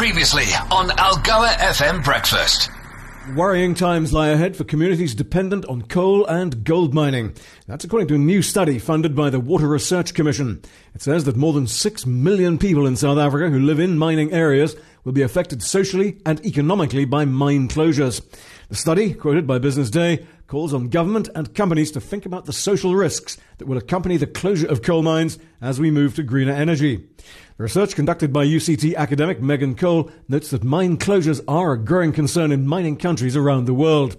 Previously on Algoa FM Breakfast. Worrying times lie ahead for communities dependent on coal and gold mining. That's according to a new study funded by the Water Research Commission. It says that more than 6 million people in South Africa who live in mining areas will be affected socially and economically by mine closures. The study, quoted by Business Day, calls on government and companies to think about the social risks that will accompany the closure of coal mines as we move to greener energy. The research conducted by UCT academic Megan Cole notes that mine closures are a growing concern in mining countries around the world.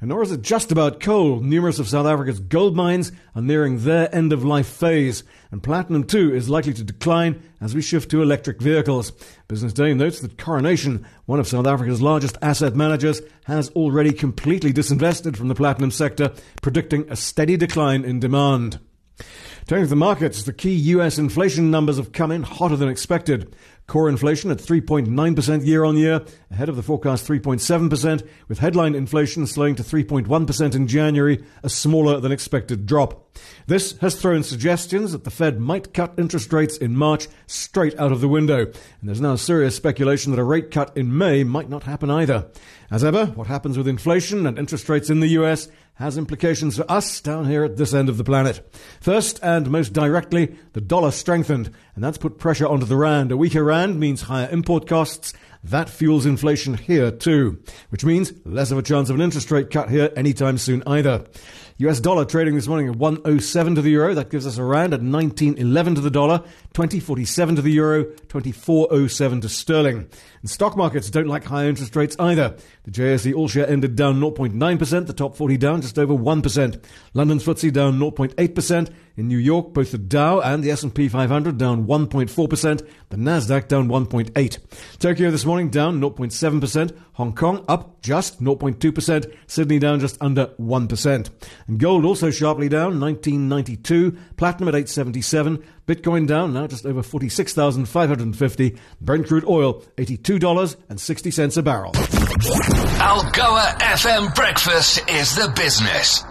And nor is it just about coal. Numerous of South Africa's gold mines are nearing their end of life phase, and platinum too is likely to decline as we shift to electric vehicles. Business Day notes that Coronation, one of South Africa's largest asset managers, has already completely disinvested from the platinum sector, predicting a steady decline in demand. Turning to the markets, the key US inflation numbers have come in hotter than expected. Core inflation at 3.9% year on year, ahead of the forecast 3.7%, with headline inflation slowing to 3.1% in January, a smaller than expected drop. This has thrown suggestions that the Fed might cut interest rates in March straight out of the window, and there's now serious speculation that a rate cut in May might not happen either. As ever, what happens with inflation and interest rates in the US has implications for us down here at this end of the planet. First and most directly, the dollar strengthened, and that's put pressure onto the rand. A weaker rand means higher import costs. That fuels inflation here too, which means less of a chance of an interest rate cut here anytime soon either. US dollar trading this morning at 107 to the euro. That gives us around at 1911 to the dollar, 2047 to the euro, 2407 to sterling. And stock markets don't like high interest rates either. The JSE All Share ended down 0.9%, the top 40 down just over 1%. London's FTSE down 0.8%. In New York, both the Dow and the S&P 500 down 1.4%, the Nasdaq down 1.8. Tokyo this morning down 0.7%, Hong Kong up just 0.2%, Sydney down just under 1%. And gold also sharply down 1992, platinum at 877, Bitcoin down now just over 46,550, Brent crude oil $82.60 a barrel. Algoa FM Breakfast is the business.